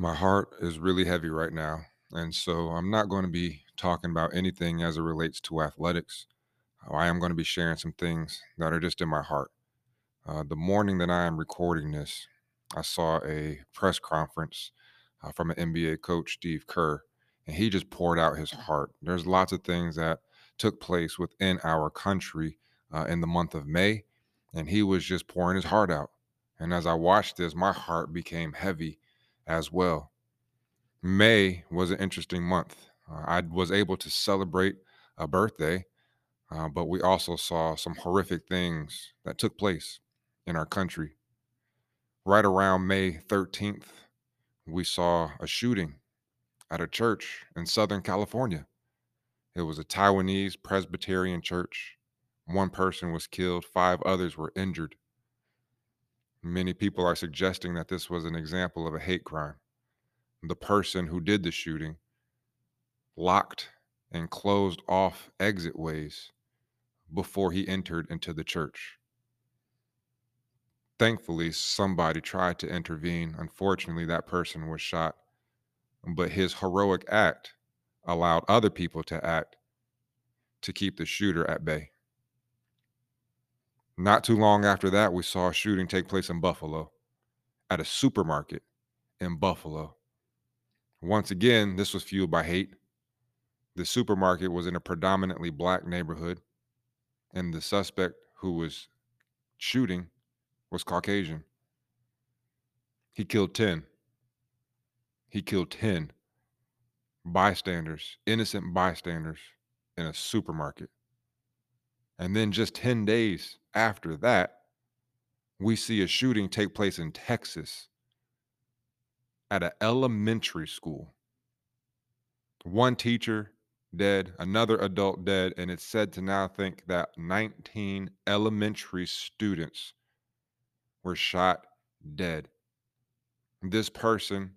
My heart is really heavy right now. And so I'm not going to be talking about anything as it relates to athletics. Uh, I am going to be sharing some things that are just in my heart. Uh, the morning that I am recording this, I saw a press conference uh, from an NBA coach, Steve Kerr, and he just poured out his heart. There's lots of things that took place within our country uh, in the month of May, and he was just pouring his heart out. And as I watched this, my heart became heavy as well May was an interesting month. Uh, I was able to celebrate a birthday, uh, but we also saw some horrific things that took place in our country. Right around May 13th, we saw a shooting at a church in Southern California. It was a Taiwanese Presbyterian church. One person was killed, five others were injured. Many people are suggesting that this was an example of a hate crime. The person who did the shooting locked and closed off exit ways before he entered into the church. Thankfully, somebody tried to intervene. Unfortunately, that person was shot, but his heroic act allowed other people to act to keep the shooter at bay. Not too long after that, we saw a shooting take place in Buffalo at a supermarket in Buffalo. Once again, this was fueled by hate. The supermarket was in a predominantly black neighborhood, and the suspect who was shooting was Caucasian. He killed 10. He killed 10 bystanders, innocent bystanders in a supermarket. And then just 10 days after that, we see a shooting take place in Texas at an elementary school. One teacher dead, another adult dead, and it's said to now think that 19 elementary students were shot dead. This person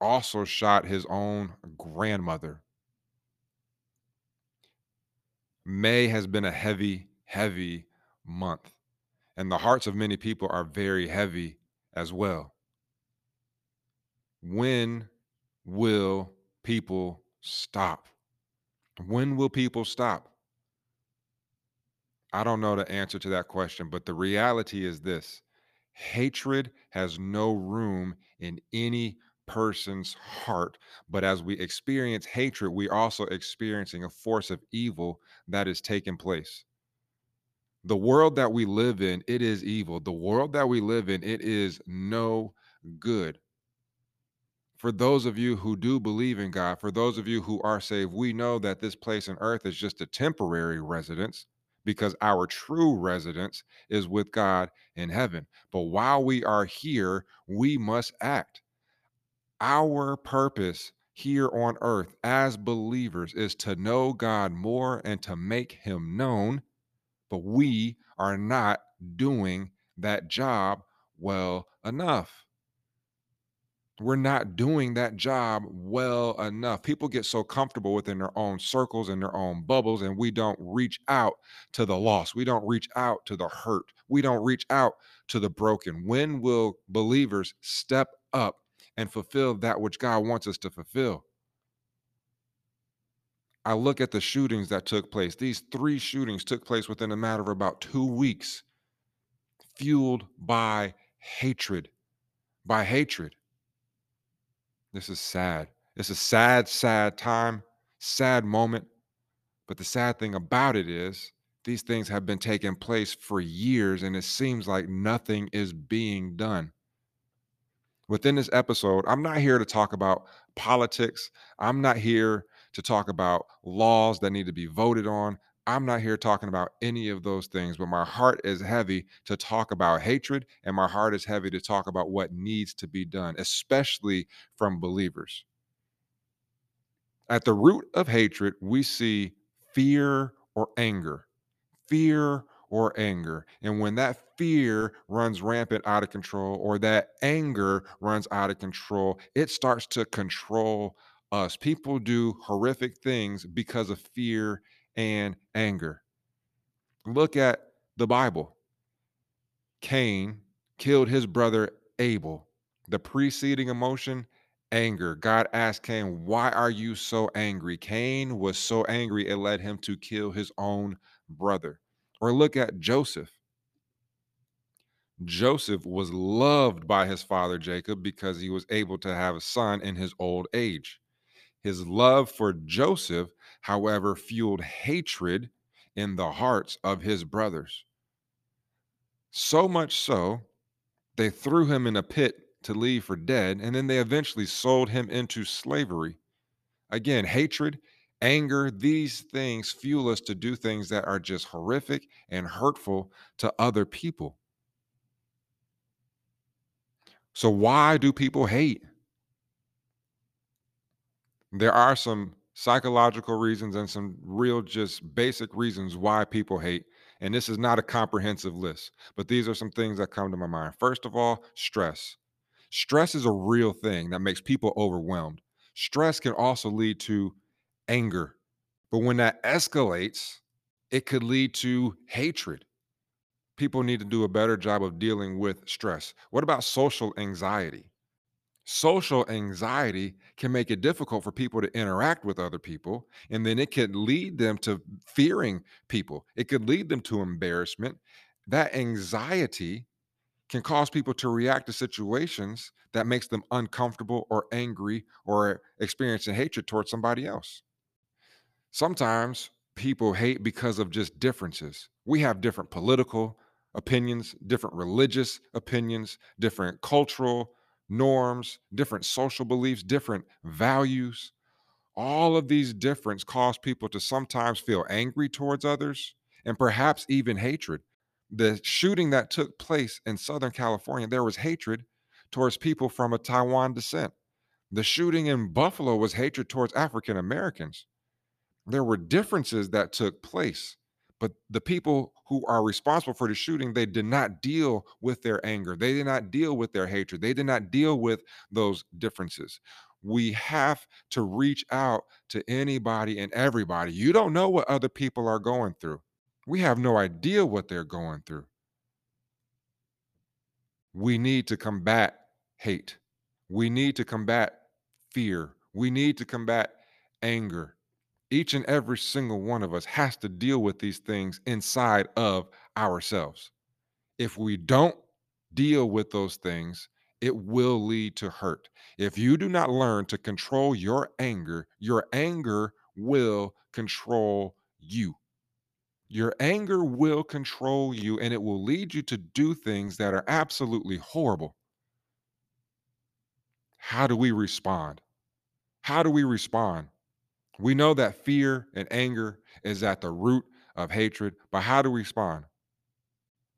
also shot his own grandmother. May has been a heavy, heavy month, and the hearts of many people are very heavy as well. When will people stop? When will people stop? I don't know the answer to that question, but the reality is this hatred has no room in any person's heart. But as we experience hatred, we're also experiencing a force of evil that is taking place. The world that we live in, it is evil. The world that we live in, it is no good. For those of you who do believe in God, for those of you who are saved, we know that this place on earth is just a temporary residence because our true residence is with God in heaven. But while we are here, we must act. Our purpose here on earth as believers is to know God more and to make him known, but we are not doing that job well enough. We're not doing that job well enough. People get so comfortable within their own circles and their own bubbles, and we don't reach out to the lost. We don't reach out to the hurt. We don't reach out to the broken. When will believers step up and fulfill that which God wants us to fulfill? I look at the shootings that took place. These three shootings took place within a matter of about two weeks, fueled by hatred. By hatred. This is sad. It's a sad, sad time, sad moment. But the sad thing about it is, these things have been taking place for years, and it seems like nothing is being done. Within this episode, I'm not here to talk about politics. I'm not here to talk about laws that need to be voted on. I'm not here talking about any of those things, but my heart is heavy to talk about hatred, and my heart is heavy to talk about what needs to be done, especially from believers. At the root of hatred, we see fear or anger. Fear or anger. And when that fear runs rampant out of control, or that anger runs out of control, it starts to control Uh, us. People do horrific things because of fear and anger. Look at the Bible. Cain killed his brother Abel The preceding emotion, anger. God asked Cain, Why are you so angry? Cain was so angry it led him to kill his own brother. Or look at Joseph. Joseph was loved by his father Jacob because he was able to have a son in his old age. His love for Joseph, however, fueled hatred in the hearts of his brothers. So much so, they threw him in a pit to leave for dead, and then they eventually sold him into slavery. Again, hatred, anger, these things fuel us to do things that are just horrific and hurtful to other people. So, why do people hate? There are some psychological reasons and some real, just basic reasons why people hate. And this is not a comprehensive list, but these are some things that come to my mind. First of all, stress. Stress is a real thing that makes people overwhelmed. Stress can also lead to anger, but when that escalates, it could lead to hatred. People need to do a better job of dealing with stress. What about social anxiety? Social anxiety can make it difficult for people to interact with other people and then it could lead them to fearing people. It could lead them to embarrassment. That anxiety can cause people to react to situations that makes them uncomfortable or angry or experiencing hatred towards somebody else. Sometimes people hate because of just differences. We have different political opinions, different religious opinions, different cultural norms, different social beliefs, different values. All of these differences cause people to sometimes feel angry towards others and perhaps even hatred. The shooting that took place in Southern California, there was hatred towards people from a Taiwan descent. The shooting in Buffalo was hatred towards African Americans there were differences that took place but the people who are responsible for the shooting they did not deal with their anger. They did not deal with their hatred. They did not deal with those differences. We have to reach out to anybody and everybody. You don't know what other people are going through. We have no idea what they're going through. We need to combat hate. We need to combat fear. We need to combat anger each and every single one of us has to deal with these things inside of ourselves. If we don't deal with those things, it will lead to hurt. If you do not learn to control your anger, your anger will control you. Your anger will control you and it will lead you to do things that are absolutely horrible. How do we respond? How do we respond? We know that fear and anger is at the root of hatred, but how do we respond?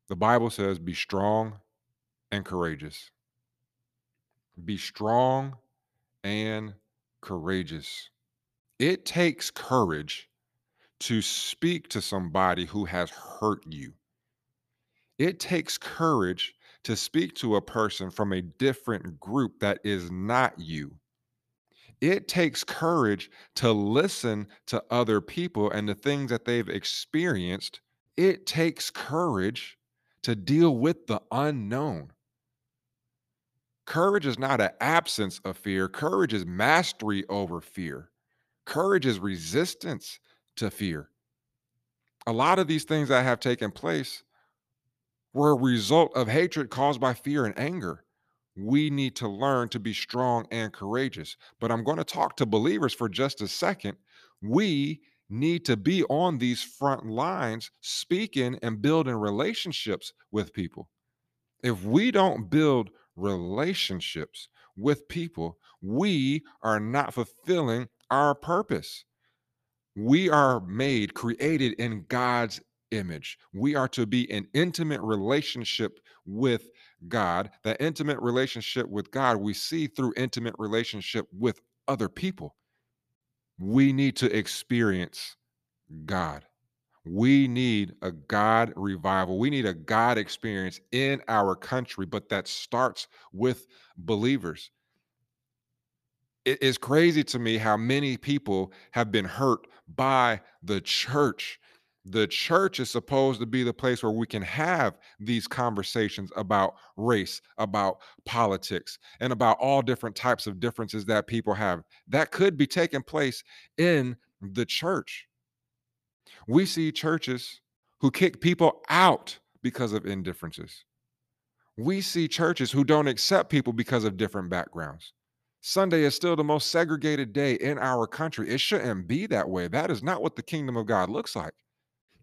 The Bible says, be strong and courageous. Be strong and courageous. It takes courage to speak to somebody who has hurt you. It takes courage to speak to a person from a different group that is not you. It takes courage to listen to other people and the things that they've experienced. It takes courage to deal with the unknown. Courage is not an absence of fear, courage is mastery over fear. Courage is resistance to fear. A lot of these things that have taken place were a result of hatred caused by fear and anger we need to learn to be strong and courageous. But I'm going to talk to believers for just a second. We need to be on these front lines, speaking and building relationships with people. If we don't build relationships with people, we are not fulfilling our purpose. We are made, created in God's image. We are to be in intimate relationship with God. That intimate relationship with God we see through intimate relationship with other people. We need to experience God. We need a God revival. We need a God experience in our country, but that starts with believers. It is crazy to me how many people have been hurt by the church The church is supposed to be the place where we can have these conversations about race, about politics, and about all different types of differences that people have. That could be taking place in the church. We see churches who kick people out because of indifferences. We see churches who don't accept people because of different backgrounds. Sunday is still the most segregated day in our country. It shouldn't be that way. That is not what the kingdom of God looks like.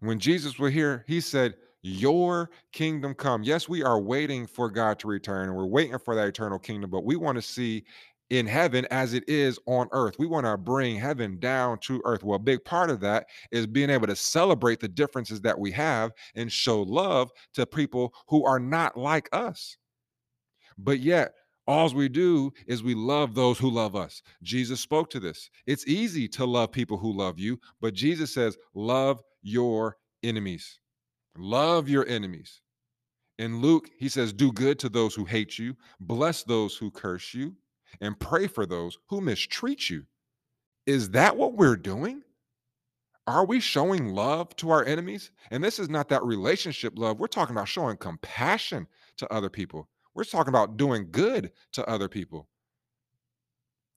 When Jesus was here, he said, Your kingdom come. Yes, we are waiting for God to return and we're waiting for that eternal kingdom, but we want to see in heaven as it is on earth. We want to bring heaven down to earth. Well, a big part of that is being able to celebrate the differences that we have and show love to people who are not like us. But yet, all we do is we love those who love us. Jesus spoke to this. It's easy to love people who love you, but Jesus says, Love your enemies. Love your enemies. In Luke, he says, Do good to those who hate you, bless those who curse you, and pray for those who mistreat you. Is that what we're doing? Are we showing love to our enemies? And this is not that relationship love. We're talking about showing compassion to other people. We're talking about doing good to other people.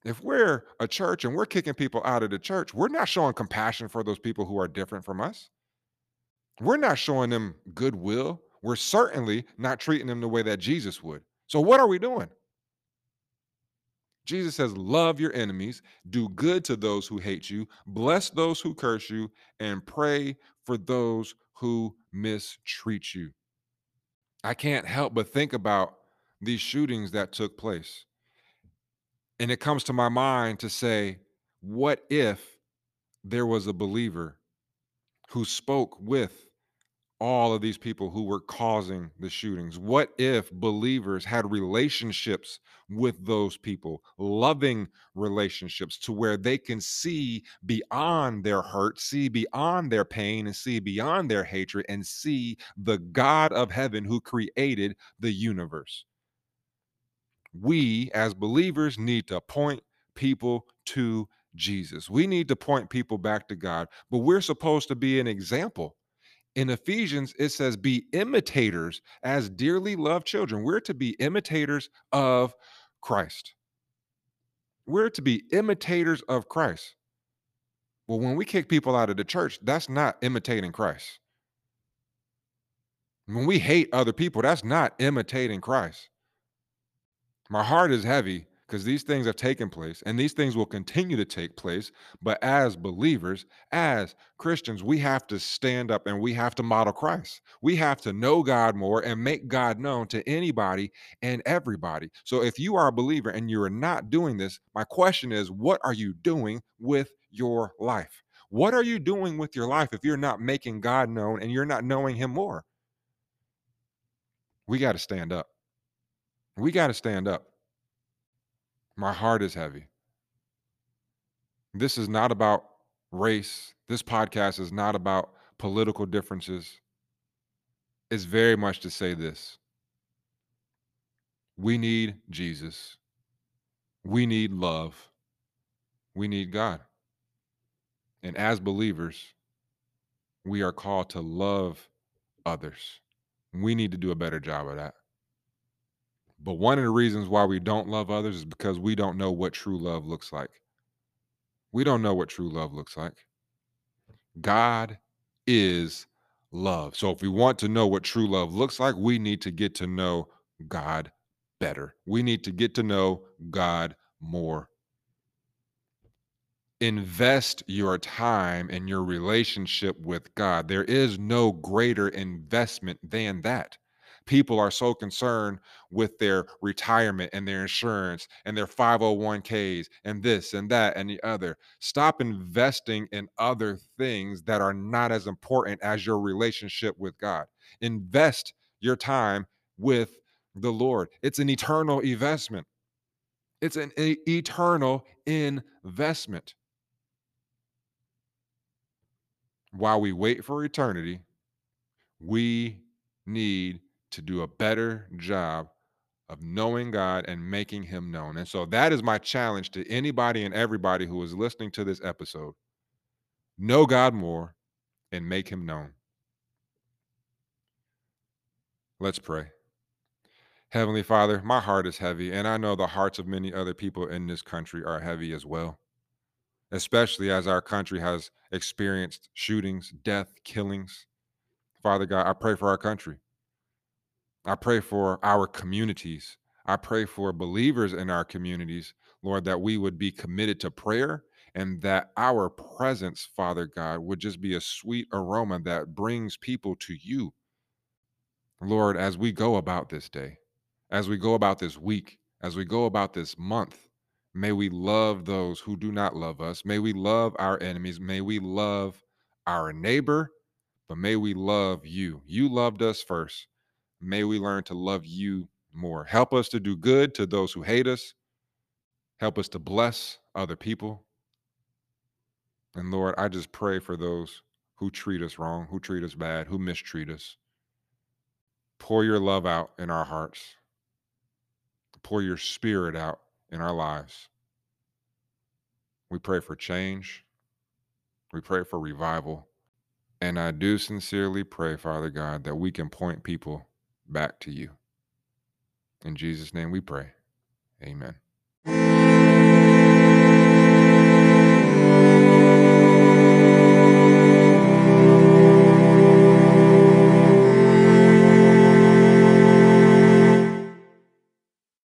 If we're a church and we're kicking people out of the church, we're not showing compassion for those people who are different from us. We're not showing them goodwill. We're certainly not treating them the way that Jesus would. So, what are we doing? Jesus says, Love your enemies, do good to those who hate you, bless those who curse you, and pray for those who mistreat you. I can't help but think about these shootings that took place. And it comes to my mind to say, what if there was a believer who spoke with all of these people who were causing the shootings? What if believers had relationships with those people, loving relationships to where they can see beyond their hurt, see beyond their pain, and see beyond their hatred, and see the God of heaven who created the universe? We as believers need to point people to Jesus. We need to point people back to God, but we're supposed to be an example in Ephesians, it says, Be imitators as dearly loved children. We're to be imitators of Christ. We're to be imitators of Christ. Well, when we kick people out of the church, that's not imitating Christ. When we hate other people, that's not imitating Christ. My heart is heavy because these things have taken place and these things will continue to take place. But as believers, as Christians, we have to stand up and we have to model Christ. We have to know God more and make God known to anybody and everybody. So if you are a believer and you're not doing this, my question is what are you doing with your life? What are you doing with your life if you're not making God known and you're not knowing Him more? We got to stand up. We got to stand up. My heart is heavy. This is not about race. This podcast is not about political differences. It's very much to say this we need Jesus, we need love, we need God. And as believers, we are called to love others. We need to do a better job of that. But one of the reasons why we don't love others is because we don't know what true love looks like. We don't know what true love looks like. God is love. So if we want to know what true love looks like, we need to get to know God better. We need to get to know God more. Invest your time in your relationship with God. There is no greater investment than that people are so concerned with their retirement and their insurance and their 501ks and this and that and the other. Stop investing in other things that are not as important as your relationship with God. Invest your time with the Lord. It's an eternal investment. It's an eternal investment. While we wait for eternity, we need to do a better job of knowing God and making him known. And so that is my challenge to anybody and everybody who is listening to this episode. Know God more, and make him known. Let's pray. Heavenly Father, my heart is heavy, and I know the hearts of many other people in this country are heavy as well, especially as our country has experienced shootings, death, killings. Father God, I pray for our country. I pray for our communities. I pray for believers in our communities, Lord, that we would be committed to prayer and that our presence, Father God, would just be a sweet aroma that brings people to you. Lord, as we go about this day, as we go about this week, as we go about this month, may we love those who do not love us. May we love our enemies. May we love our neighbor, but may we love you. You loved us first. May we learn to love you more. Help us to do good to those who hate us. Help us to bless other people. And Lord, I just pray for those who treat us wrong, who treat us bad, who mistreat us. Pour your love out in our hearts. Pour your spirit out in our lives. We pray for change. We pray for revival. And I do sincerely pray, Father God, that we can point people back to you. In Jesus' name we pray. Amen.